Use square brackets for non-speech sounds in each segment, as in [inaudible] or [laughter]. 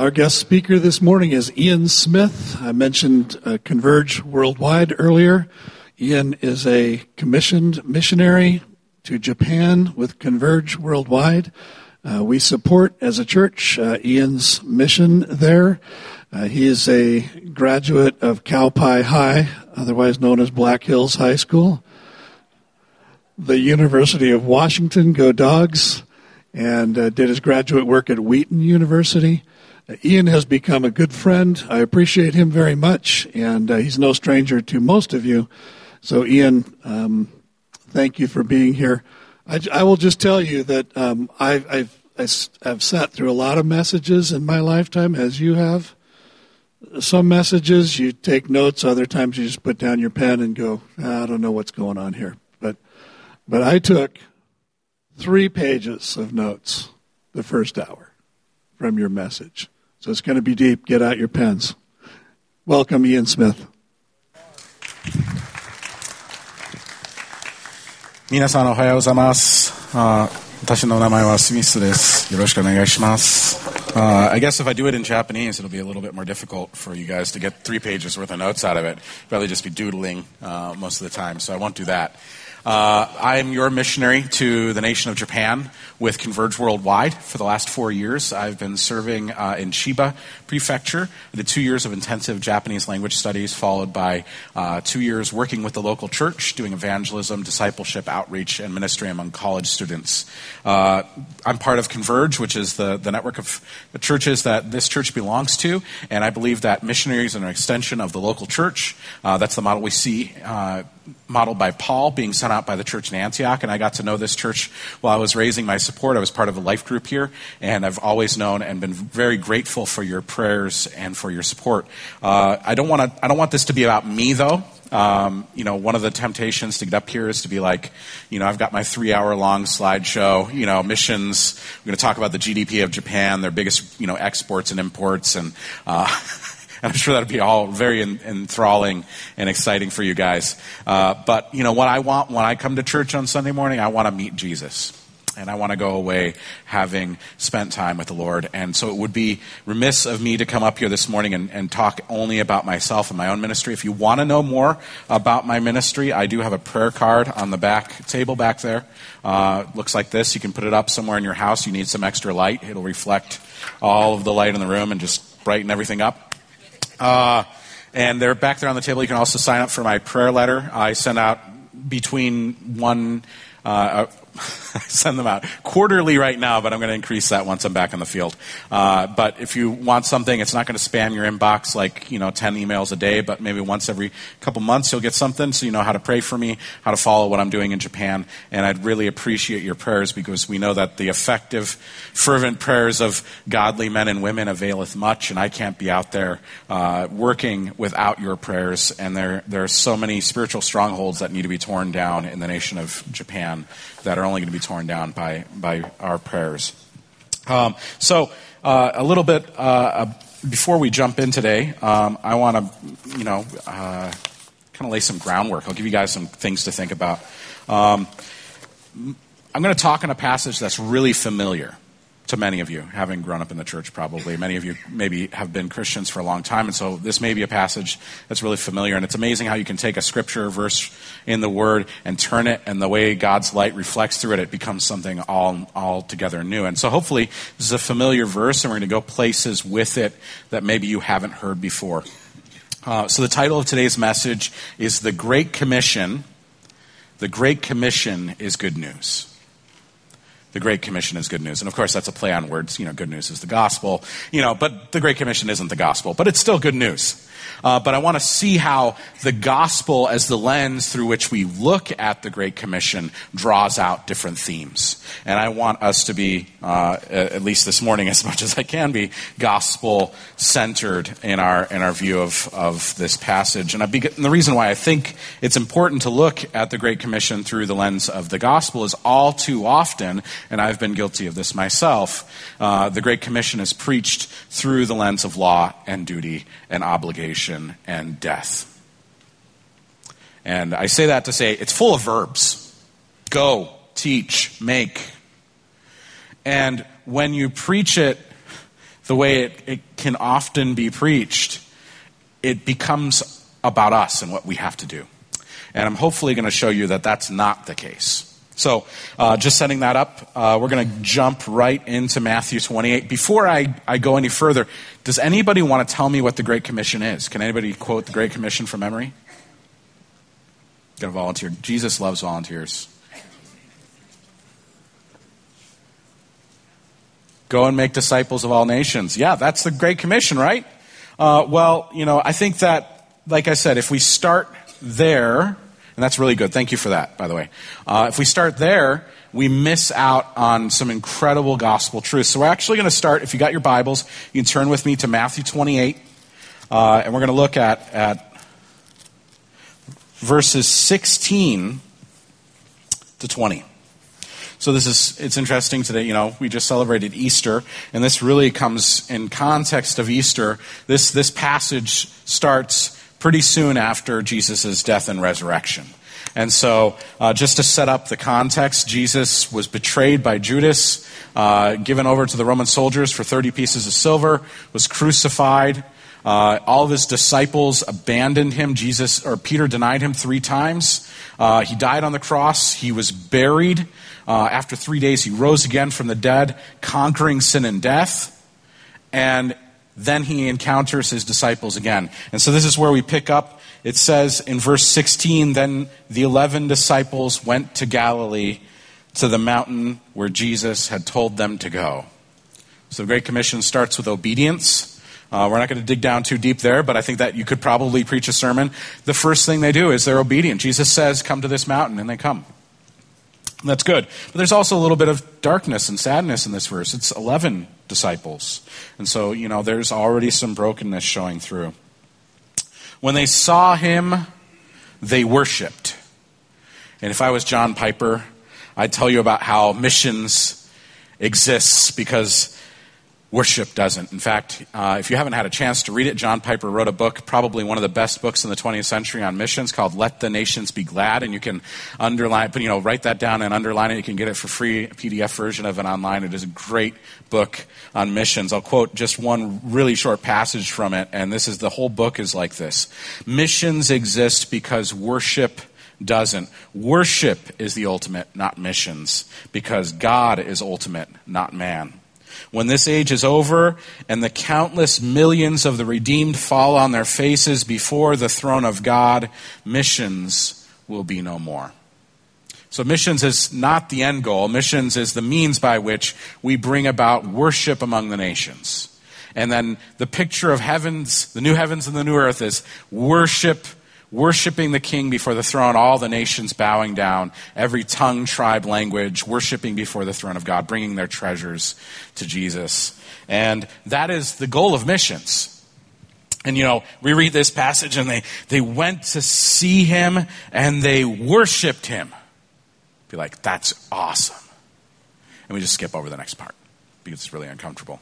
Our guest speaker this morning is Ian Smith. I mentioned uh, Converge Worldwide earlier. Ian is a commissioned missionary to Japan with Converge Worldwide. Uh, we support, as a church, uh, Ian's mission there. Uh, he is a graduate of Cowpie High, otherwise known as Black Hills High School, the University of Washington, go dogs, and uh, did his graduate work at Wheaton University. Ian has become a good friend. I appreciate him very much, and uh, he's no stranger to most of you. So, Ian, um, thank you for being here. I, I will just tell you that um, I've, I've, I've sat through a lot of messages in my lifetime, as you have. Some messages you take notes, other times you just put down your pen and go, I don't know what's going on here. But, but I took three pages of notes the first hour from your message. So it's going to be deep. Get out your pens. Welcome, Ian Smith. 皆さんおはようございますあ私の名前はスミスですよろしくお願いします uh, I guess if I do it in Japanese, it'll be a little bit more difficult for you guys to get three pages worth of notes out of it. Probably just be doodling uh, most of the time, so I won't do that. Uh, I'm your missionary to the nation of Japan with Converge Worldwide for the last four years. I've been serving uh, in Chiba Prefecture. the two years of intensive Japanese language studies, followed by uh, two years working with the local church, doing evangelism, discipleship, outreach, and ministry among college students. Uh, I'm part of Converge, which is the, the network of the churches that this church belongs to, and I believe that missionaries are an extension of the local church. Uh, that's the model we see uh, modeled by Paul, being sent out by the church in Antioch. And I got to know this church while I was raising my support. I was part of a life group here, and I've always known and been very grateful for your prayers and for your support. Uh, I don't want to. I don't want this to be about me, though. Um, you know, one of the temptations to get up here is to be like, you know, I've got my three hour long slideshow, you know, missions. We're going to talk about the GDP of Japan, their biggest, you know, exports and imports, and uh, [laughs] [laughs] I'm sure that'd be all very enthralling and exciting for you guys. Uh, but, you know, what I want when I come to church on Sunday morning, I want to meet Jesus. And I want to go away having spent time with the Lord. And so it would be remiss of me to come up here this morning and, and talk only about myself and my own ministry. If you want to know more about my ministry, I do have a prayer card on the back table back there. Uh, looks like this. You can put it up somewhere in your house. You need some extra light. It'll reflect all of the light in the room and just brighten everything up. Uh, and they're back there on the table. You can also sign up for my prayer letter. I send out between one uh, [laughs] send them out quarterly right now, but I'm going to increase that once I'm back on the field. Uh, but if you want something, it's not going to spam your inbox like you know 10 emails a day, but maybe once every couple months you'll get something, so you know how to pray for me, how to follow what I'm doing in Japan, and I'd really appreciate your prayers because we know that the effective, fervent prayers of godly men and women availeth much, and I can't be out there uh, working without your prayers. And there there are so many spiritual strongholds that need to be torn down in the nation of Japan that are only going to be torn down by, by our prayers. Um, so, uh, a little bit uh, before we jump in today, um, I want to, you know, uh, kind of lay some groundwork. I'll give you guys some things to think about. Um, I'm going to talk in a passage that's really familiar to many of you, having grown up in the church probably. Many of you maybe have been Christians for a long time, and so this may be a passage that's really familiar. And it's amazing how you can take a scripture verse in the Word and turn it, and the way God's light reflects through it, it becomes something all altogether new. And so hopefully this is a familiar verse, and we're going to go places with it that maybe you haven't heard before. Uh, so the title of today's message is The Great Commission. The Great Commission is good news the Great Commission is good news. And of course, that's a play on words. You know, good news is the gospel. You know, but the Great Commission isn't the gospel, but it's still good news. Uh, but I want to see how the gospel, as the lens through which we look at the Great Commission, draws out different themes. And I want us to be, uh, at least this morning, [laughs] as much as I can be, gospel centered in our in our view of of this passage. And, and the reason why I think it's important to look at the Great Commission through the lens of the gospel is all too often, and I've been guilty of this myself. Uh, the Great Commission is preached through the lens of law and duty and obligation and death. And I say that to say it's full of verbs go, teach, make. And when you preach it the way it, it can often be preached, it becomes about us and what we have to do. And I'm hopefully going to show you that that's not the case. So, uh, just setting that up, uh, we're going to jump right into Matthew 28. Before I, I go any further, does anybody want to tell me what the Great Commission is? Can anybody quote the Great Commission from memory? Got to volunteer. Jesus loves volunteers. Go and make disciples of all nations. Yeah, that's the Great Commission, right? Uh, well, you know, I think that, like I said, if we start there, and that's really good. Thank you for that, by the way. Uh, if we start there, we miss out on some incredible gospel truths. So we're actually going to start, if you got your Bibles, you can turn with me to Matthew 28, uh, and we're going to look at, at verses 16 to 20. So this is it's interesting today, you know, we just celebrated Easter and this really comes in context of Easter. This this passage starts pretty soon after Jesus' death and resurrection. And so, uh, just to set up the context, Jesus was betrayed by Judas, uh, given over to the Roman soldiers for 30 pieces of silver, was crucified. Uh, all of his disciples abandoned him. Jesus or Peter denied him three times. Uh, he died on the cross. He was buried. Uh, after three days, he rose again from the dead, conquering sin and death. And then he encounters his disciples again. And so this is where we pick up. It says in verse 16 Then the eleven disciples went to Galilee, to the mountain where Jesus had told them to go. So the Great Commission starts with obedience. Uh, we're not going to dig down too deep there, but I think that you could probably preach a sermon. The first thing they do is they're obedient. Jesus says, Come to this mountain, and they come. That's good. But there's also a little bit of darkness and sadness in this verse. It's 11 disciples. And so, you know, there's already some brokenness showing through. When they saw him, they worshiped. And if I was John Piper, I'd tell you about how missions exists because Worship doesn't. In fact, uh, if you haven't had a chance to read it, John Piper wrote a book, probably one of the best books in the 20th century on missions, called "Let the Nations Be Glad," and you can underline, but you know, write that down and underline it. You can get it for free, PDF version of it online. It is a great book on missions. I'll quote just one really short passage from it, and this is the whole book is like this: Missions exist because worship doesn't. Worship is the ultimate, not missions, because God is ultimate, not man. When this age is over and the countless millions of the redeemed fall on their faces before the throne of God, missions will be no more. So, missions is not the end goal. Missions is the means by which we bring about worship among the nations. And then the picture of heavens, the new heavens and the new earth, is worship worshiping the king before the throne, all the nations bowing down, every tongue, tribe, language, worshiping before the throne of God, bringing their treasures to Jesus. And that is the goal of missions. And you know, we read this passage and they, they went to see him and they worshiped him. Be like, that's awesome. And we just skip over the next part because it's really uncomfortable.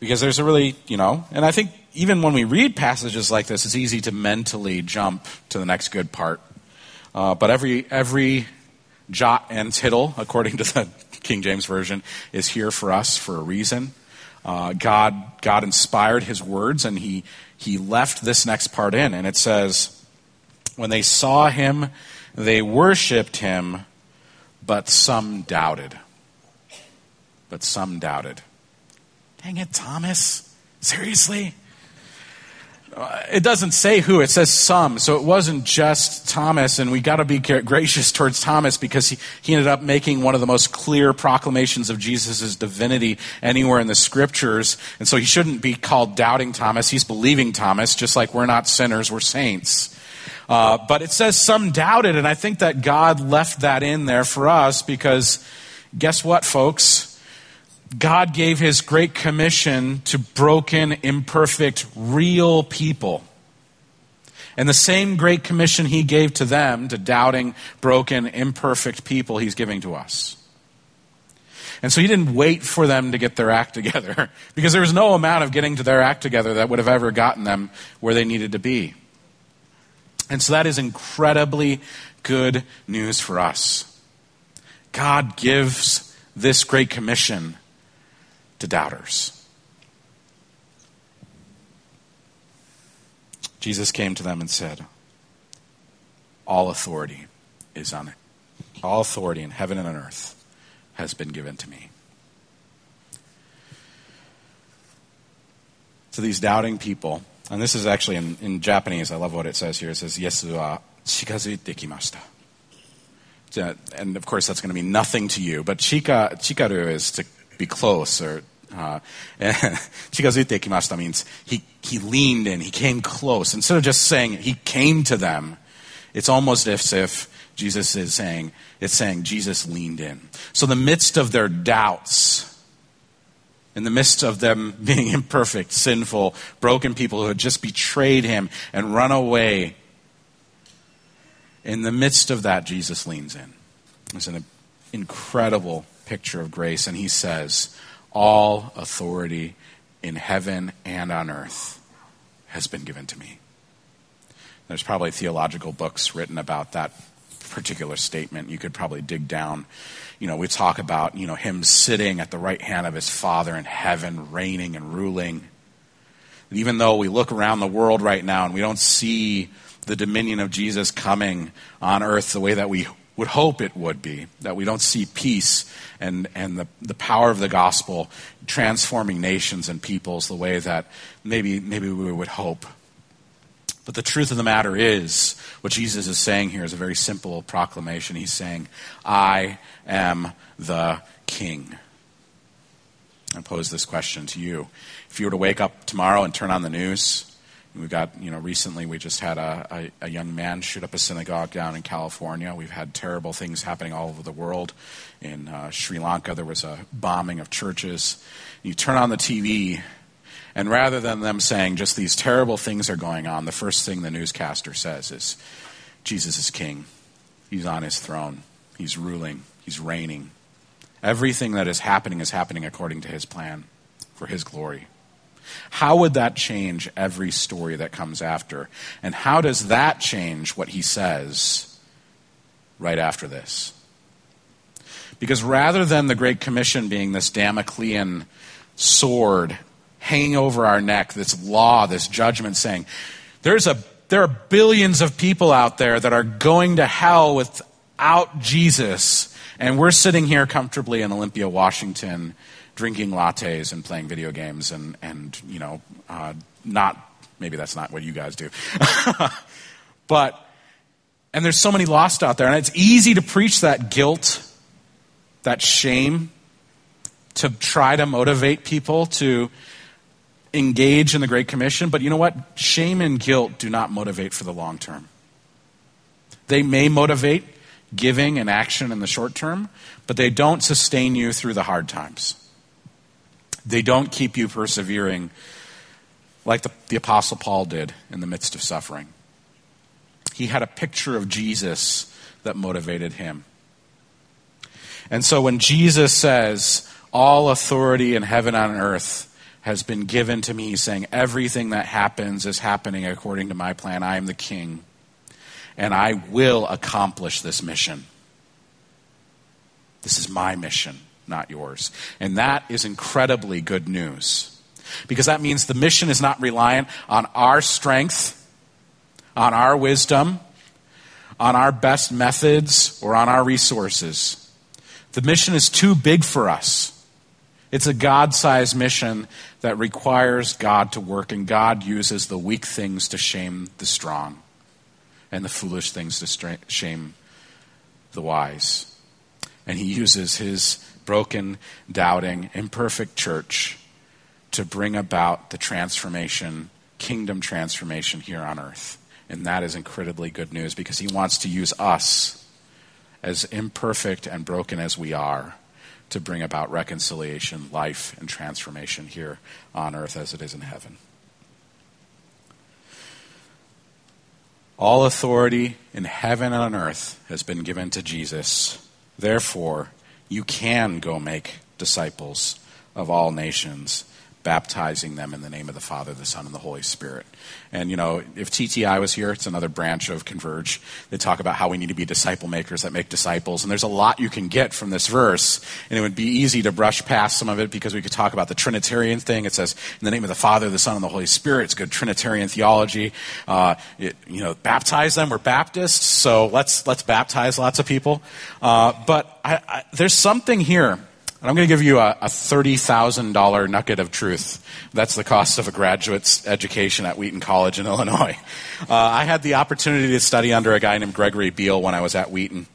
Because there's a really, you know, and I think even when we read passages like this, it's easy to mentally jump to the next good part. Uh, but every, every jot and tittle, according to the [laughs] King James Version, is here for us for a reason. Uh, God, God inspired his words, and he, he left this next part in. And it says, When they saw him, they worshiped him, but some doubted. But some doubted. Dang it, Thomas. Seriously? Uh, it doesn't say who, it says some. So it wasn't just Thomas, and we got to be gracious towards Thomas because he, he ended up making one of the most clear proclamations of Jesus' divinity anywhere in the scriptures. And so he shouldn't be called doubting Thomas. He's believing Thomas, just like we're not sinners, we're saints. Uh, but it says some doubted, and I think that God left that in there for us because guess what, folks? God gave his great commission to broken, imperfect, real people. And the same great commission he gave to them, to doubting, broken, imperfect people, he's giving to us. And so he didn't wait for them to get their act [laughs] together, because there was no amount of getting to their act together that would have ever gotten them where they needed to be. And so that is incredibly good news for us. God gives this great commission to doubters. Jesus came to them and said, All authority is on it. All authority in heaven and on earth has been given to me. To these doubting people, and this is actually in, in Japanese, I love what it says here. It says, Yesu wa chikazuite kimashita. And of course, that's going to mean nothing to you. But chika, chikaru is to be close, or uh, [laughs] kimashita means he, he leaned in, he came close. Instead of just saying he came to them, it's almost as if Jesus is saying, it's saying Jesus leaned in. So, the midst of their doubts, in the midst of them [laughs] being imperfect, sinful, broken people who had just betrayed him and run away, in the midst of that, Jesus leans in. It's an incredible picture of grace, and he says, All authority in heaven and on earth has been given to me. There's probably theological books written about that particular statement. You could probably dig down. You know, we talk about, you know, him sitting at the right hand of his Father in heaven, reigning and ruling. Even though we look around the world right now and we don't see the dominion of Jesus coming on earth the way that we would hope it would be, that we don't see peace and, and the, the power of the gospel transforming nations and peoples the way that maybe, maybe we would hope. But the truth of the matter is, what Jesus is saying here is a very simple proclamation. He's saying, I am the king. I pose this question to you. If you were to wake up tomorrow and turn on the news, we've got, you know, recently we just had a, a, a, young man shoot up a synagogue down in California. We've had terrible things happening all over the world. In uh, Sri Lanka, there was a bombing of churches. You turn on the TV, and rather than them saying just these terrible things are going on, the first thing the newscaster says is, Jesus is king. He's on his throne. He's ruling. He's reigning. Everything that is happening is happening according to his plan for his glory. How would that change every story that comes after? And how does that change what he says right after this? Because rather than the Great Commission being this Damoclean sword hanging over our neck, this law, this judgment saying, there's a, there are billions of people out there that are going to hell without Jesus. And we're sitting here comfortably in Olympia, Washington, drinking lattes and playing video games and, and you know, uh, not, maybe that's not what you guys do. [laughs] but, and there's so many lost out there. And it's easy to preach that guilt, that shame, to try to motivate people to engage in the Great Commission, but you know what? Shame and guilt do not motivate for the long term. They may motivate giving and action in the short term, but they don't sustain you through the hard times. They don't keep you persevering like the, the Apostle Paul did in the midst of suffering. He had a picture of Jesus that motivated him. And so when Jesus says, All authority in heaven and earth has been given to me, saying, Everything that happens is happening according to my plan. I am the king, and I will accomplish this mission. This is my mission, not yours. And that is incredibly good news. Because that means the mission is not reliant on our strength, on our wisdom, on our best methods, or on our resources. The mission is too big for us. It's a God sized mission that requires God to work, and God uses the weak things to shame the strong and the foolish things to shame the wise. And He uses His broken, doubting, imperfect church to bring about the transformation, kingdom transformation here on earth. And that is incredibly good news because He wants to use us, as imperfect and broken as we are to bring about reconciliation, life, and transformation here on earth as it is in heaven. All authority in heaven and on earth has been given to Jesus. Therefore, you can go make disciples of all nations, baptizing them in the name of the Father, the Son, and the Holy Spirit. And, you know, if TTI was here, it's another branch of Converge. They talk about how we need to be disciple makers that make disciples. And there's a lot you can get from this verse. And it would be easy to brush past some of it because we could talk about the Trinitarian thing. It says, in the name of the Father, the Son, and the Holy Spirit. It's good Trinitarian theology. Uh, it, you know, baptize them. We're Baptists, so let's, let's baptize lots of people. Uh, but I, I, there's something here and I'm going to give you a, a $30,000 nugget of truth. That's the cost of a graduate's education at Wheaton College in Illinois. [laughs] Uh, I had the opportunity to study under a guy named Gregory Beale when I was at Wheaton.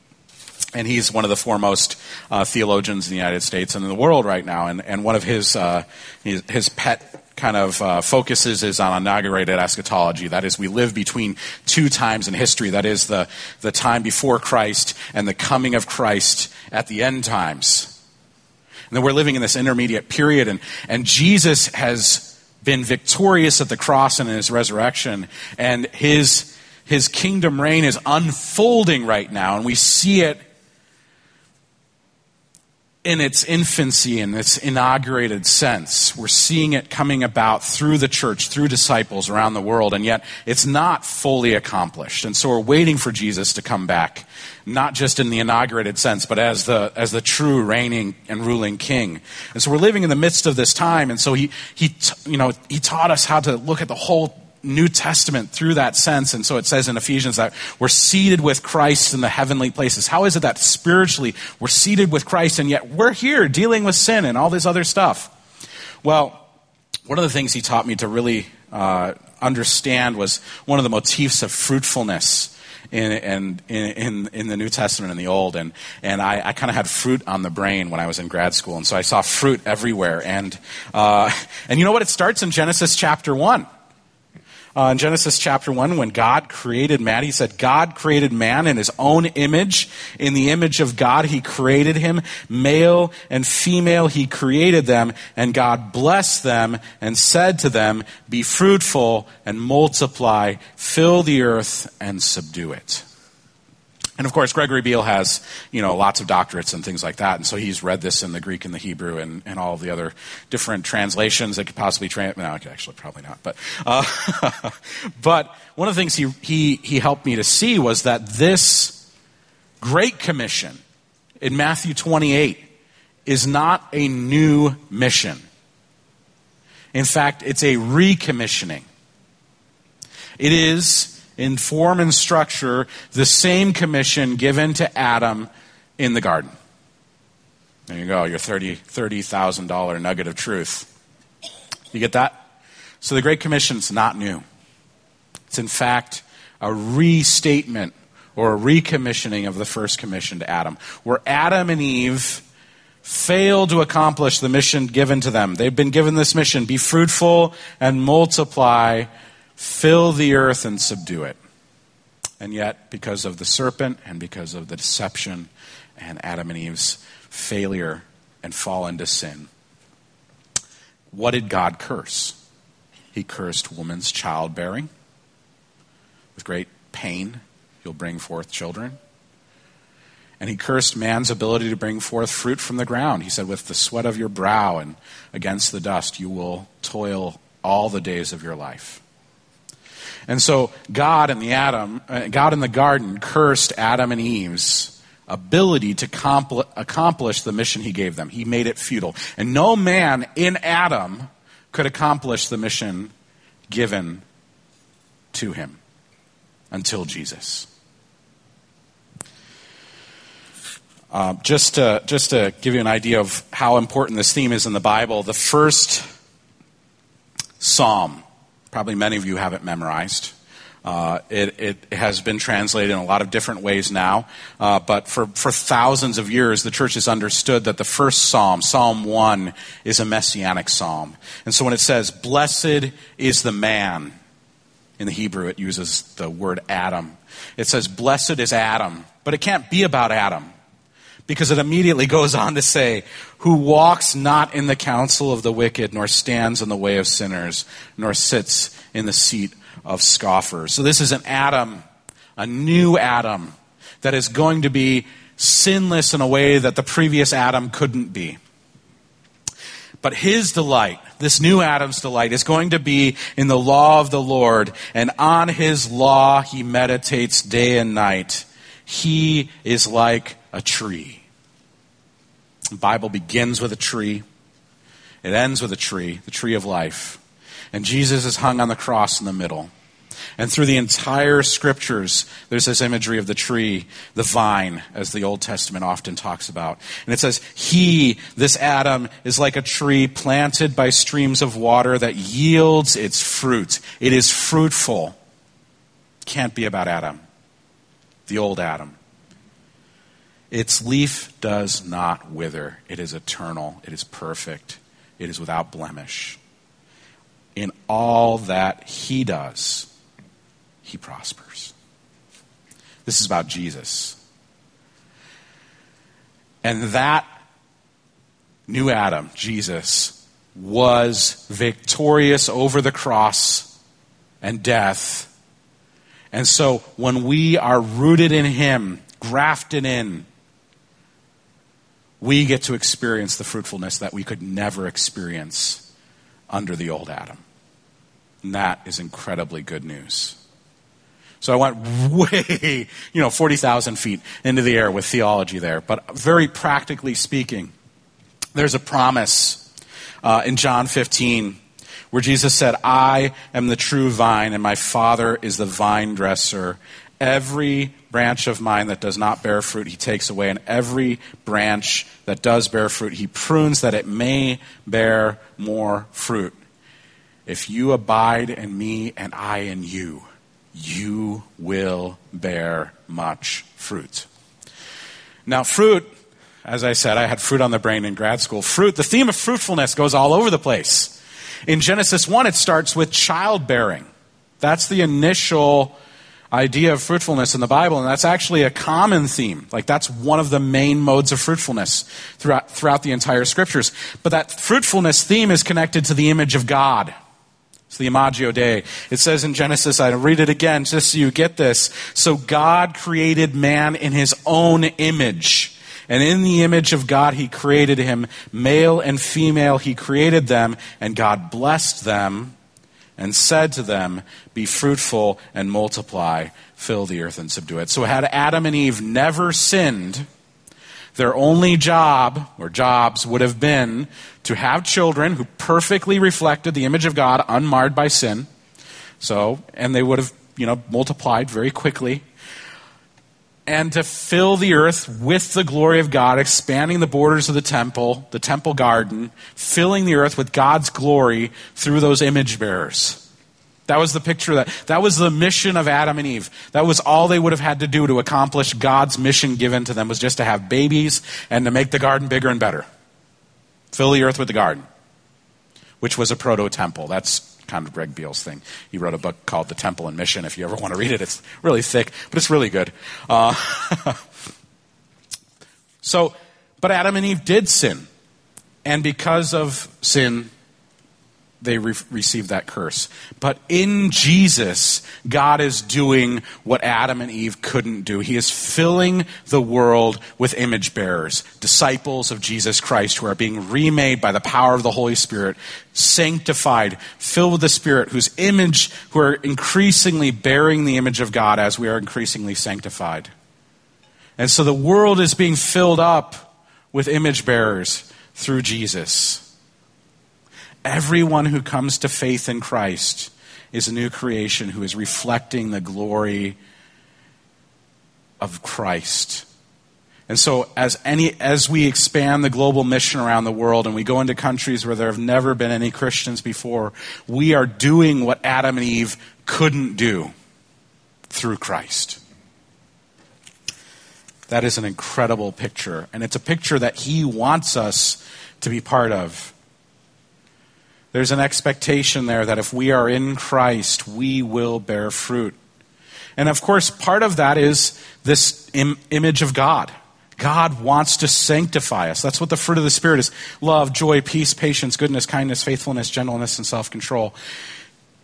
And he's one of the foremost uh, theologians in the United States and in the world right now. And, and one of his, uh, his, his, pet kind of uh, focuses is on inaugurated eschatology. That is, we live between two times in history. That is, the, the time before Christ and the coming of Christ at the end times. And we're living in this intermediate period, and, and Jesus has been victorious at the cross and in his resurrection, and his, his kingdom reign is unfolding right now, and we see it in its infancy, in its inaugurated sense. We're seeing it coming about through the church, through disciples around the world, and yet it's not fully accomplished. And so we're waiting for Jesus to come back, not just in the inaugurated sense, but as the, as the true reigning and ruling king. And so we're living in the midst of this time, and so he, he, you know, he taught us how to look at the whole New Testament through that sense. And so it says in Ephesians that we're seated with Christ in the heavenly places. How is it that spiritually we're seated with Christ and yet we're here dealing with sin and all this other stuff? Well, one of the things he taught me to really uh, understand was one of the motifs of fruitfulness. In, in, in, in the New Testament and the Old. And, and I, I kind of had fruit on the brain when I was in grad school. And so I saw fruit everywhere. And, uh, and you know what? It starts in Genesis chapter 1. Uh, in Genesis chapter 1, when God created man, he said, God created man in his own image. In the image of God, he created him. Male and female, he created them. And God blessed them and said to them, Be fruitful and multiply, fill the earth and subdue it. And of course, Gregory Beale has, you know, lots of doctorates and things like that. And so he's read this in the Greek and the Hebrew and, and all the other different translations that could possibly translate. No, actually, probably not. But, uh, [laughs] but one of the things he, he, he helped me to see was that this Great Commission in Matthew 28 is not a new mission. In fact, it's a recommissioning. It is in form and structure the same commission given to Adam in the garden. There you go, your $30,000 $30, nugget of truth. You get that? So the Great Commission is not new. It's in fact a restatement or a recommissioning of the first commission to Adam, where Adam and Eve failed to accomplish the mission given to them. They've been given this mission be fruitful and multiply fill the earth and subdue it. And yet, because of the serpent and because of the deception and Adam and Eve's failure and fall into sin, what did God curse? He cursed woman's childbearing. With great pain, you'll bring forth children. And he cursed man's ability to bring forth fruit from the ground. He said, With the sweat of your brow and against the dust, you will toil all the days of your life. And so God in the Adam, uh, God in the garden cursed Adam and Eve's ability to compl- accomplish the mission he gave them. He made it futile. And no man in Adam could accomplish the mission given to him until Jesus. Uh, just, to, just to give you an idea of how important this theme is in the Bible, the first psalm Probably many of you have it memorized. Uh, it, it, has been translated in a lot of different ways now, uh, but for, for thousands of years, the church has understood that the first psalm, Psalm 1, is a messianic psalm. And so when it says, Blessed is the man, in the Hebrew it uses the word Adam. It says, Blessed is Adam, but it can't be about Adam because it immediately goes on to say, Who walks not in the counsel of the wicked, nor stands in the way of sinners, nor sits in the seat of scoffers. So this is an Adam, a new Adam, that is going to be sinless in a way that the previous Adam couldn't be. But his delight, this new Adam's delight, is going to be in the law of the Lord, and on his law he meditates day and night. He is like a tree. The Bible begins with a tree. It ends with a tree, the tree of life. And Jesus is hung on the cross in the middle. And through the entire scriptures, there's this imagery of the tree, the vine, as the Old Testament often talks about. And it says, He, this Adam, is like a tree planted by streams of water that yields its fruit. It is fruitful. Can't be about Adam, the old Adam. Its leaf does not wither. It is eternal. It is perfect. It is without blemish. In all that he does, he prospers. This is about Jesus. And that new Adam, Jesus, was victorious over the cross and death. And so when we are rooted in him, grafted in, we get to experience the fruitfulness that we could never experience under the old Adam. And that is incredibly good news. So I went [laughs] way, you know, 40,000 feet into the air with theology there. But very practically speaking, there's a promise uh, in John 15 where Jesus said, I am the true vine, and my Father is the vine dresser. Every branch of mine that does not bear fruit, he takes away, and every branch that does bear fruit, he prunes that it may bear more fruit. If you abide in me and I in you, you will bear much fruit. Now, fruit, as I said, I had fruit on the brain in grad school. Fruit, the theme of fruitfulness goes all over the place. In Genesis 1, it starts with childbearing. That's the initial idea of fruitfulness in the Bible, and that's actually a common theme. Like, that's one of the main modes of fruitfulness throughout, throughout the entire scriptures. But that fruitfulness theme is connected to the image of God. It's the Imago Dei. It says in Genesis, I read it again just so you get this. So God created man in his own image. And in the image of God, he created him. Male and female, he created them. And God blessed them and said to them, Be fruitful and multiply, fill the earth and subdue it. So, had Adam and Eve never sinned, their only job or jobs would have been to have children who perfectly reflected the image of God, unmarred by sin. So, and they would have, you know, multiplied very quickly. And to fill the earth with the glory of God, expanding the borders of the temple, the temple garden, filling the earth with God's glory through those image bearers. That was the picture that that was the mission of Adam and Eve. That was all they would have had to do to accomplish God's mission given to them was just to have babies and to make the garden bigger and better. Fill the earth with the garden, which was a proto temple. That's kind of Greg Beale's thing. He wrote a book called The Temple and Mission. If you ever want to read it, it's really thick, but it's really good. Uh, [laughs] so, but Adam and Eve did sin. And because of sin, they re- receive that curse. But in Jesus, God is doing what Adam and Eve couldn't do. He is filling the world with image bearers, disciples of Jesus Christ who are being remade by the power of the Holy Spirit, sanctified, filled with the Spirit, whose image, who are increasingly bearing the image of God as we are increasingly sanctified. And so the world is being filled up with image bearers through Jesus. Everyone who comes to faith in Christ is a new creation who is reflecting the glory of Christ. And so as any as we expand the global mission around the world and we go into countries where there have never been any Christians before, we are doing what Adam and Eve couldn't do through Christ. That is an incredible picture, and it's a picture that he wants us to be part of. There's an expectation there that if we are in Christ, we will bear fruit. And of course, part of that is this Im- image of God. God wants to sanctify us. That's what the fruit of the Spirit is love, joy, peace, patience, goodness, kindness, faithfulness, gentleness, and self control.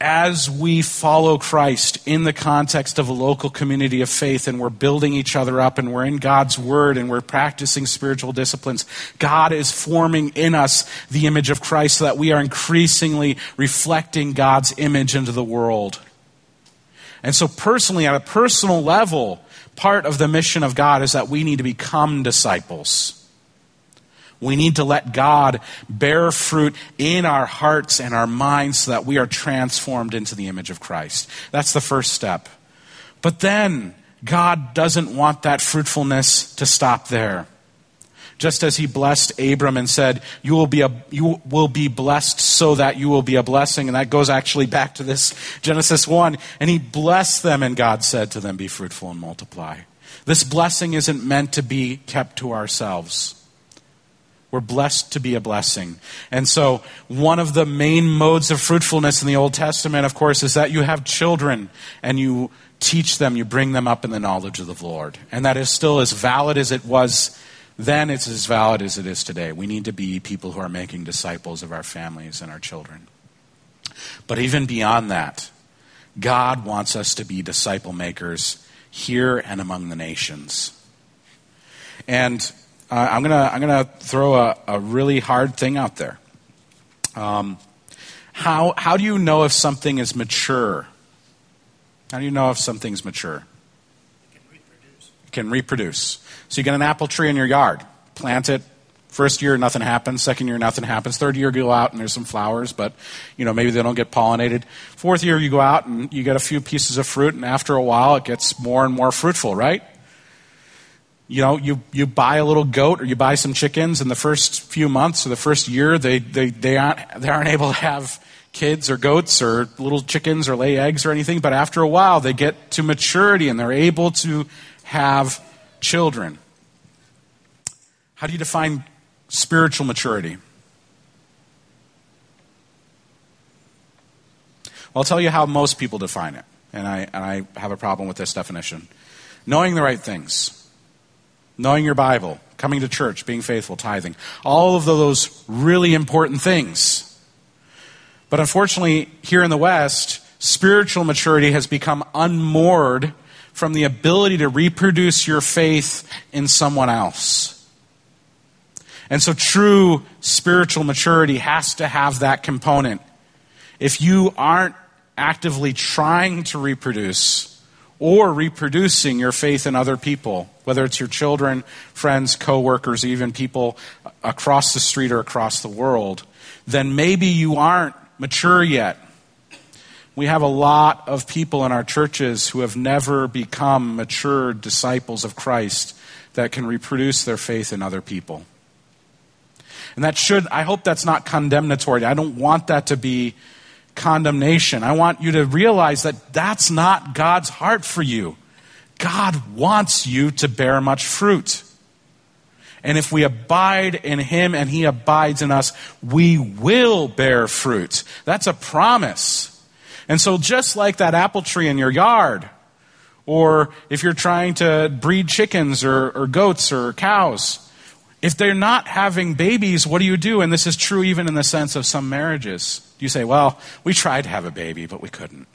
As we follow Christ in the context of a local community of faith and we're building each other up and we're in God's Word and we're practicing spiritual disciplines, God is forming in us the image of Christ so that we are increasingly reflecting God's image into the world. And so, personally, at a personal level, part of the mission of God is that we need to become disciples. We need to let God bear fruit in our hearts and our minds so that we are transformed into the image of Christ. That's the first step. But then, God doesn't want that fruitfulness to stop there. Just as he blessed Abram and said, you will, be a, you will be blessed so that you will be a blessing. And that goes actually back to this Genesis 1. And he blessed them, and God said to them, Be fruitful and multiply. This blessing isn't meant to be kept to ourselves. We're blessed to be a blessing. And so, one of the main modes of fruitfulness in the Old Testament, of course, is that you have children and you teach them, you bring them up in the knowledge of the Lord. And that is still as valid as it was then, it's as valid as it is today. We need to be people who are making disciples of our families and our children. But even beyond that, God wants us to be disciple makers here and among the nations. And uh, I'm to I'm gonna throw a, a, really hard thing out there. Um, how, how do you know if something is mature? How do you know if something's mature? It can reproduce. It can reproduce. So you get an apple tree in your yard, plant it. First year, nothing happens. Second year, nothing happens. Third year, you go out and there's some flowers, but you know maybe they don't get pollinated. Fourth year, you go out and you get a few pieces of fruit, and after a while, it gets more and more fruitful, right? You know, you, you buy a little goat or you buy some chickens, in the first few months or the first year, they, they, they, aren't, they aren't able to have kids or goats or little chickens or lay eggs or anything, but after a while, they get to maturity and they're able to have children. How do you define spiritual maturity? Well, I'll tell you how most people define it, and I, and I have a problem with this definition. Knowing the right things knowing your Bible, coming to church, being faithful, tithing, all of those really important things. But unfortunately, here in the West, spiritual maturity has become unmoored from the ability to reproduce your faith in someone else. And so, true spiritual maturity has to have that component. If you aren't actively trying to reproduce, or reproducing your faith in other people, whether it's your children, friends, coworkers, even people across the street or across the world, then maybe you aren't mature yet. We have a lot of people in our churches who have never become mature disciples of Christ that can reproduce their faith in other people. And that should, I hope that's not condemnatory. I don't want that to be condemnation. I want you to realize that that's not God's heart for you. God wants you to bear much fruit. And if we abide in Him and He abides in us, we will bear fruit. That's a promise. And so, just like that apple tree in your yard, or if you're trying to breed chickens or, or goats or cows, if they're not having babies, what do you do? And this is true even in the sense of some marriages. You say, well, we tried to have a baby, but we couldn't.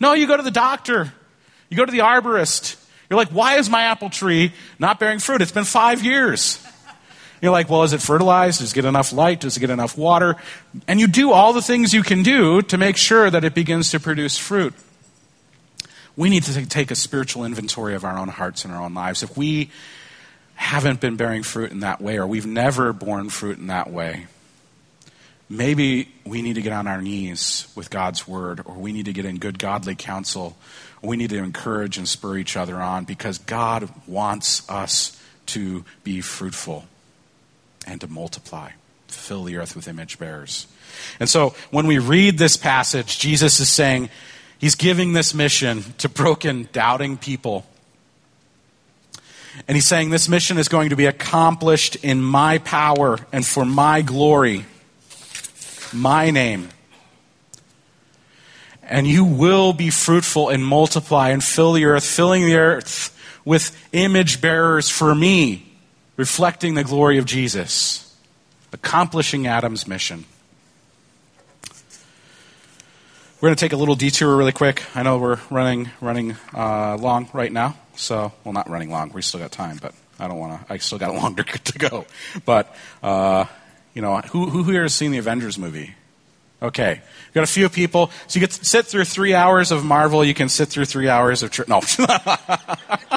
No, you go to the doctor. You go to the arborist. You're like, why is my apple tree not bearing fruit? It's been five years. You're like, well, is it fertilized? Does it get enough light? Does it get enough water? And you do all the things you can do to make sure that it begins to produce fruit. We need to take a spiritual inventory of our own hearts and our own lives. If we haven't been bearing fruit in that way, or we've never borne fruit in that way, maybe we need to get on our knees with God's word, or we need to get in good godly counsel, or we need to encourage and spur each other on because God wants us to be fruitful and to multiply, fill the earth with image bearers. And so when we read this passage, Jesus is saying, He's giving this mission to broken, doubting people and he's saying this mission is going to be accomplished in my power and for my glory, my name. And you will be fruitful and multiply and fill the earth, filling the earth with image bearers for me, reflecting the glory of Jesus, accomplishing Adam's mission. We're going to take a little detour really quick. I know we're running running uh, long right now, so well, not running long. We still got time, but I don't want to. I still got [laughs] longer to go. But uh, you know, who who here has seen the Avengers movie? Okay, We've got a few people. So you to sit through three hours of Marvel. You can sit through three hours of no. [laughs]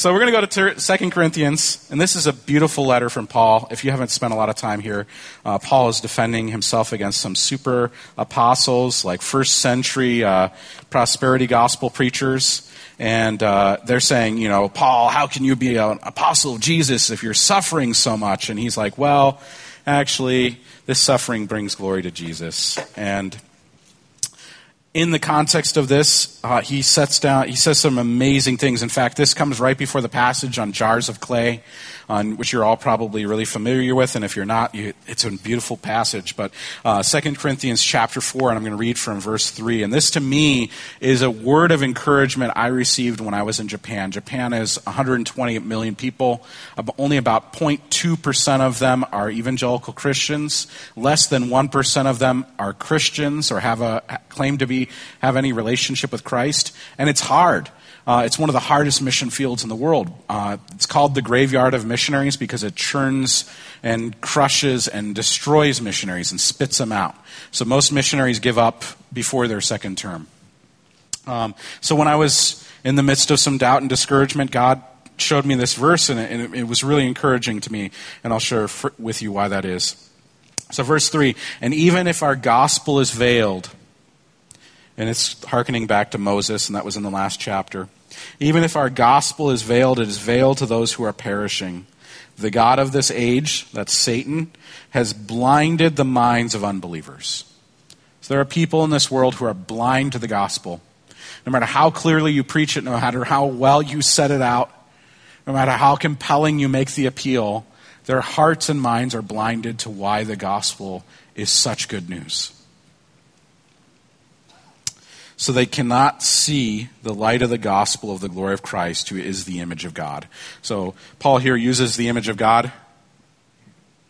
So we're going to go to Second Corinthians, and this is a beautiful letter from Paul. If you haven't spent a lot of time here, uh, Paul is defending himself against some super apostles, like first century uh, prosperity gospel preachers. And uh, they're saying, you know, Paul, how can you be an apostle of Jesus if you're suffering so much? And he's like, well, actually, this suffering brings glory to Jesus. And in the context of this, uh, he sets down, he says some amazing things. In fact, this comes right before the passage on jars of clay on which you're all probably really familiar with, and if you're not, you, it's a beautiful passage. But uh, 2 Corinthians chapter 4, and I'm going to read from verse 3. And this to me is a word of encouragement I received when I was in Japan. Japan is 120 million people. but Only about 0.2% of them are evangelical Christians. Less than 1% of them are Christians or have a claim to be have any relationship with Christ. And it's hard. Uh, it's one of the hardest mission fields in the world. Uh, it's called the graveyard of missionaries because it churns and crushes and destroys missionaries and spits them out. So most missionaries give up before their second term. Um, so when I was in the midst of some doubt and discouragement, God showed me this verse, and it, and it was really encouraging to me, and I'll share with you why that is. So, verse 3 And even if our gospel is veiled, and it's hearkening back to Moses, and that was in the last chapter. Even if our gospel is veiled, it is veiled to those who are perishing. The God of this age, that's Satan, has blinded the minds of unbelievers. So there are people in this world who are blind to the gospel. No matter how clearly you preach it, no matter how well you set it out, no matter how compelling you make the appeal, their hearts and minds are blinded to why the gospel is such good news so they cannot see the light of the gospel of the glory of Christ, who is the image of God. So Paul here uses the image of God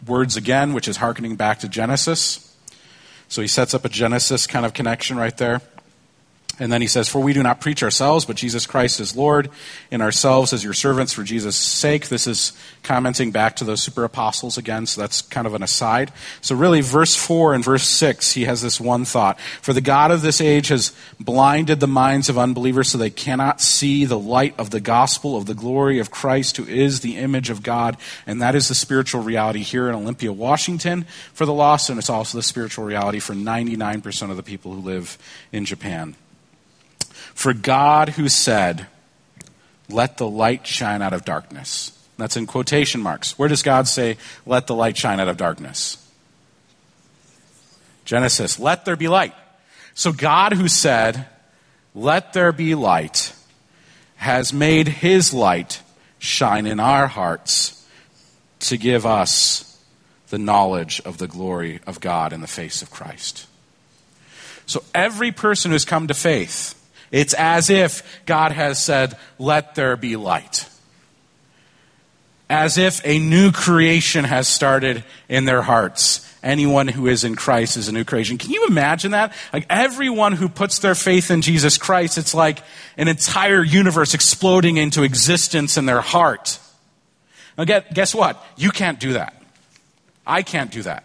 words again, which is hearkening back to Genesis. So he sets up a Genesis kind of connection right there. And then he says, For we do not preach ourselves, but Jesus Christ is Lord, and ourselves as your servants for Jesus' sake. This is commenting back to those super apostles again, so that's kind of an aside. So, really, verse 4 and verse 6, he has this one thought. For the God of this age has blinded the minds of unbelievers so they cannot see the light of the gospel of the glory of Christ, who is the image of God. And that is the spiritual reality here in Olympia, Washington for the lost, and it's also the spiritual reality for 99% of the people who live in Japan. For God who said, Let the light shine out of darkness. That's in quotation marks. Where does God say, Let the light shine out of darkness? Genesis, let there be light. So God who said, Let there be light, has made his light shine in our hearts to give us the knowledge of the glory of God in the face of Christ. So every person who's come to faith, it's as if God has said, Let there be light. As if a new creation has started in their hearts. Anyone who is in Christ is a new creation. Can you imagine that? Like everyone who puts their faith in Jesus Christ, it's like an entire universe exploding into existence in their heart. Now, guess what? You can't do that. I can't do that.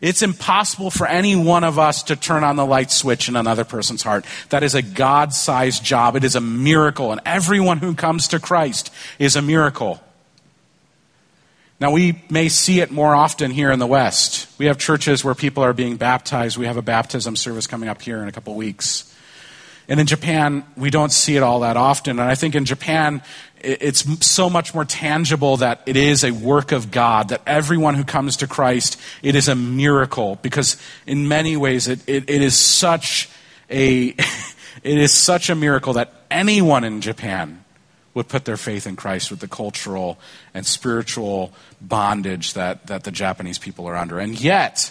It's impossible for any one of us to turn on the light switch in another person's heart. That is a God sized job. It is a miracle. And everyone who comes to Christ is a miracle. Now, we may see it more often here in the West. We have churches where people are being baptized. We have a baptism service coming up here in a couple weeks. And in Japan, we don't see it all that often. And I think in Japan, it's so much more tangible that it is a work of God, that everyone who comes to Christ, it is a miracle because in many ways it, it, it is such a, [laughs] it is such a miracle that anyone in Japan would put their faith in Christ with the cultural and spiritual bondage that, that the Japanese people are under. And yet,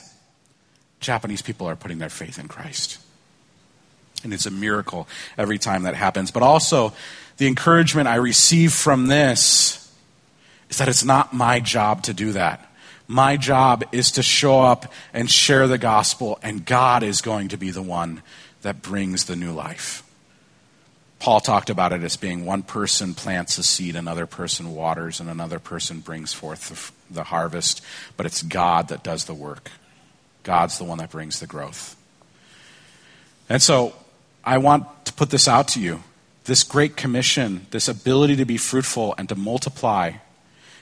Japanese people are putting their faith in Christ. And it's a miracle every time that happens. But also, the encouragement I receive from this is that it's not my job to do that. My job is to show up and share the gospel, and God is going to be the one that brings the new life. Paul talked about it as being one person plants a seed, another person waters, and another person brings forth the, harvest. But it's God that does the work. God's the one that brings the growth. And so I want to put this out to you. This great commission, this ability to be fruitful and to multiply,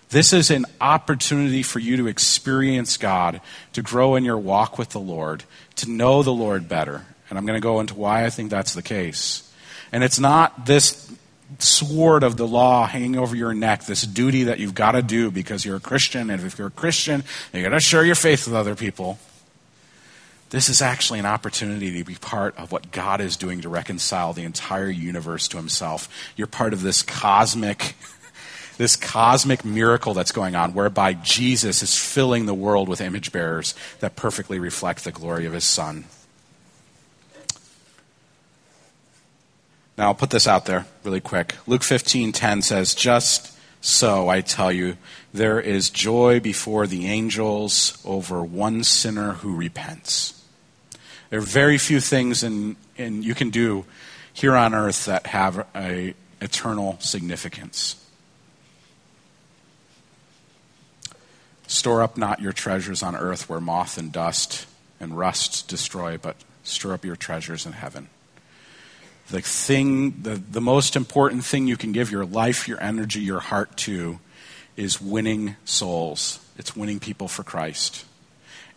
this is an opportunity for you to experience God, to grow in your walk with the Lord, to know the Lord better. And I'm going to go into why I think that's the case. And it's not this sword of the law hanging over your neck, this duty that you've got to do because you're a Christian. And if you're a Christian, you've got to share your faith with other people. This is actually an opportunity to be part of what God is doing to reconcile the entire universe to himself. You're part of this cosmic [laughs] this cosmic miracle that's going on whereby Jesus is filling the world with image bearers that perfectly reflect the glory of his son. Now I'll put this out there really quick. Luke 15:10 says, "Just so I tell you, there is joy before the angels over one sinner who repents." There are very few things in, in you can do here on earth that have a eternal significance. Store up not your treasures on earth where moth and dust and rust destroy, but store up your treasures in heaven. The thing, the, the most important thing you can give your life, your energy, your heart to is winning souls. It's winning people for Christ.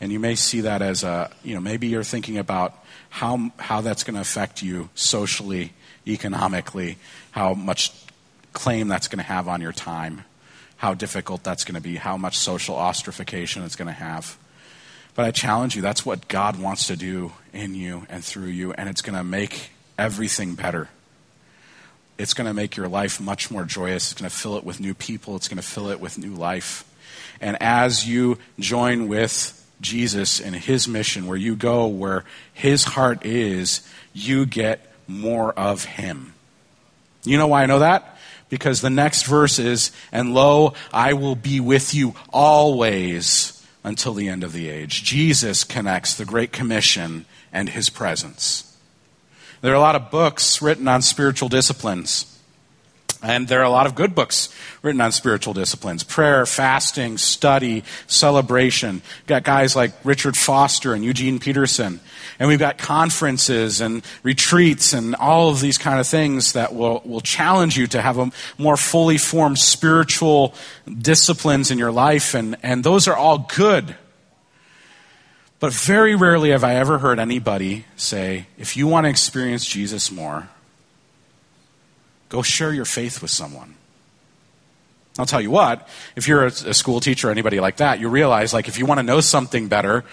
And you may see that as a, you know, maybe you're thinking about how, how that's going to affect you socially, economically, how much claim that's going to have on your time, how difficult that's going to be, how much social ostracification it's going to have. But I challenge you, that's what God wants to do in you and through you, and it's going to make everything better. It's going to make your life much more joyous. It's going to fill it with new people. It's going to fill it with new life. And as you join with Jesus and his mission, where you go where his heart is, you get more of him. You know why I know that? Because the next verse is, And lo, I will be with you always until the end of the age. Jesus connects the Great Commission and his presence. There are a lot of books written on spiritual disciplines. And there are a lot of good books written on spiritual disciplines prayer, fasting, study, celebration. We've got guys like Richard Foster and Eugene Peterson. And we've got conferences and retreats and all of these kind of things that will, will challenge you to have a more fully formed spiritual disciplines in your life. And, and those are all good. But very rarely have I ever heard anybody say, if you want to experience Jesus more, Go share your faith with someone. I'll tell you what, if you're a, school teacher or anybody like that, you realize like if you want to know something better,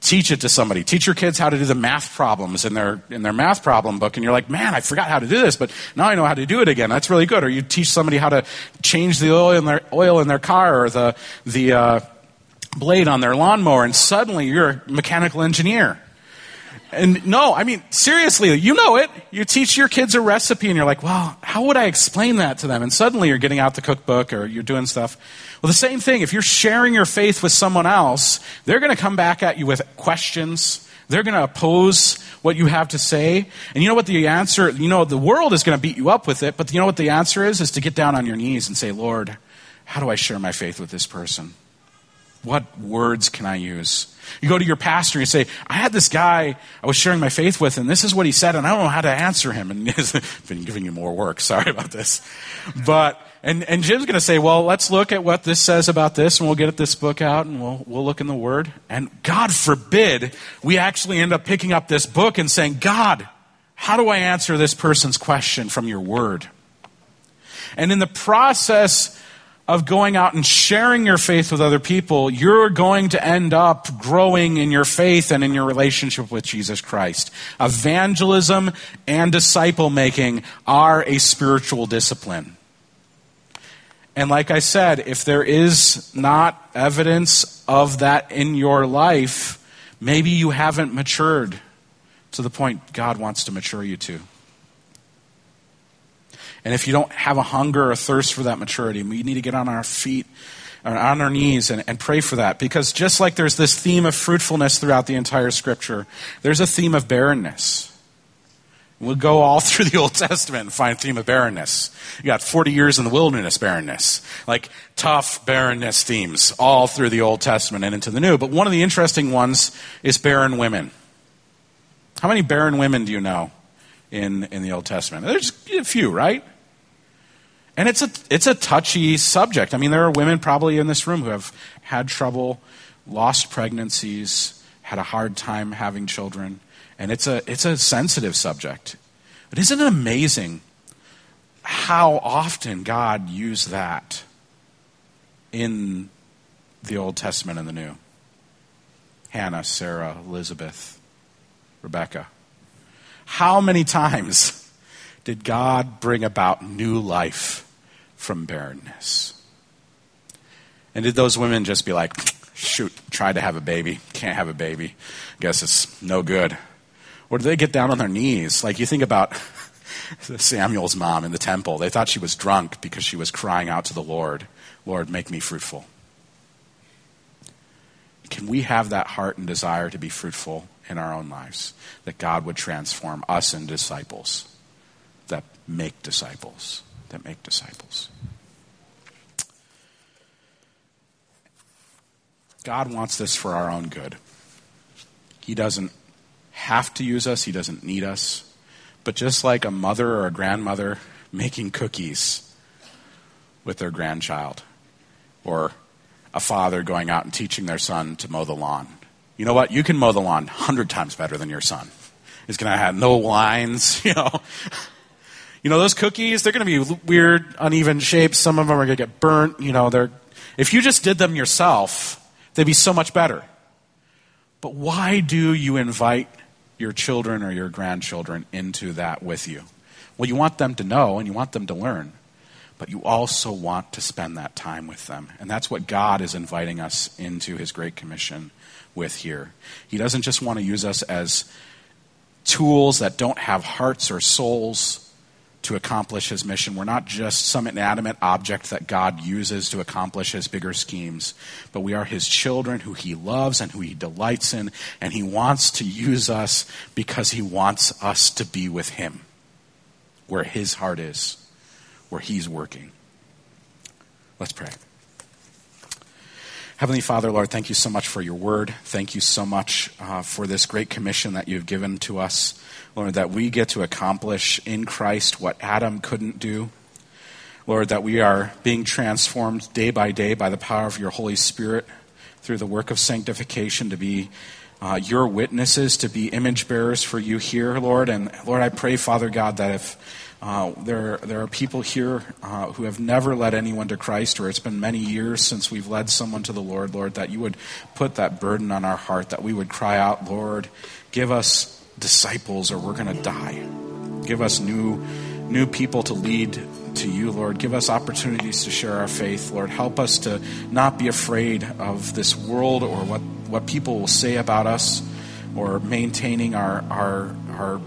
teach it to somebody. Teach your kids how to do the math problems in their in their math problem book, and you're like, man, I forgot how to do this, but now I know how to do it again. That's really good. Or you teach somebody how to change the oil in their oil in their car or the the uh, blade on their lawnmower, and suddenly you're a mechanical engineer. And no, I mean, seriously, you know it. You teach your kids a recipe and you're like, well, how would I explain that to them? And suddenly you're getting out the cookbook or you're doing stuff. Well, the same thing. If you're sharing your faith with someone else, they're going to come back at you with questions. They're going to oppose what you have to say. And you know what the answer, you know, the world is going to beat you up with it, but you know what the answer is? Is to get down on your knees and say, Lord, how do I share my faith with this person? What words can I use? You go to your pastor and you say, I had this guy I was sharing my faith with, and this is what he said, and I don't know how to answer him. And [laughs] he's been giving you more work. Sorry about this. But, and, and Jim's going to say, well, let's look at what this says about this, and we'll get this book out, and we'll, we'll look in the Word. And God forbid we actually end up picking up this book and saying, God, how do I answer this person's question from your Word? And in the process of going out and sharing your faith with other people, you're going to end up growing in your faith and in your relationship with Jesus Christ. Evangelism and disciple making are a spiritual discipline. And like I said, if there is not evidence of that in your life, maybe you haven't matured to the point God wants to mature you to. And if you don't have a hunger or thirst for that maturity, we need to get on our feet on our knees and, and pray for that. Because just like there's this theme of fruitfulness throughout the entire scripture, there's a theme of barrenness. We'll go all [laughs] through the Old Testament and find theme of barrenness. You got 40 years in the wilderness barrenness, like tough barrenness themes all through the Old Testament and into the New. But one of the interesting ones is barren women. How many barren women do you know in, in the Old Testament? There's a few, right? And it's a, it's a touchy subject. I mean, there are women probably in this room who have had trouble, lost pregnancies, had a hard time having children. And it's a, it's a sensitive subject. But isn't it amazing how often God used that in the Old Testament and the New? Hannah, Sarah, Elizabeth, Rebecca. How many times [laughs] did God bring about new life from barrenness? And did those women just be like, shoot, tried to have a baby, can't have a baby, guess it's no good? Or did they get down on their knees? Like you think about [laughs] Samuel's mom in the temple. They thought she was drunk because she was crying out to the Lord, Lord, make me fruitful. Can we have that heart and desire to be fruitful in our own lives? That God would transform us into disciples that make disciples, that make disciples. God wants this for our own good. He doesn't have to use us, He doesn't need us. But just like a mother or a grandmother making cookies with their grandchild, or a father going out and teaching their son to mow the lawn. You know what? You can mow the lawn 100 times better than your son. He's going to have no lines, [laughs] you know. You know, those cookies, they're going to be weird, uneven shapes. Some of them are going to get burnt. You know, they're, if you just did them yourself, they'd be so much better. But why do you invite your children or your grandchildren into that with you? Well, you want them to know and you want them to learn, but you also want to spend that time with them. And that's what God is inviting us into His Great Commission with here. He doesn't just want to use us as tools that don't have hearts or souls to accomplish his mission. We're not just some inanimate object that God uses to accomplish his bigger schemes, but we are his children who he loves and who he delights in, and he wants to use us because he wants us to be with him, where his heart is, where he's working. Let's pray. Heavenly Father, Lord, thank you so much for your word. Thank you so much uh, for this great commission that you've given to us. Lord, that we get to accomplish in Christ what Adam couldn't do. Lord, that we are being transformed day by day by the power of your Holy Spirit through the work of sanctification to be uh, your witnesses, to be image bearers for you here, Lord. And Lord, I pray, Father God, that if uh, there, there are people here uh, who have never led anyone to Christ, or it's been many years since we've led someone to the Lord, Lord, that you would put that burden on our heart, that we would cry out, Lord, give us disciples or we're going to die. Give us new, new people to lead to you, Lord. Give us opportunities to share our faith, Lord. Help us to not be afraid of this world or what, what people will say about us or maintaining our, our, our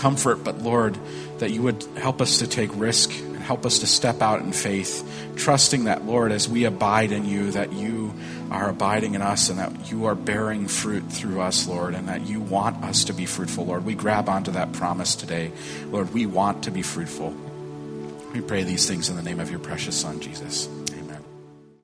comfort, but Lord, that you would help us to take risk and help us to step out in faith, trusting that, Lord, as we abide in you, that you are abiding in us and that you are bearing fruit through us, Lord, and that you want us to be fruitful, Lord. We grab onto that promise today. Lord, we want to be fruitful. We pray these things in the name of your precious Son, Jesus.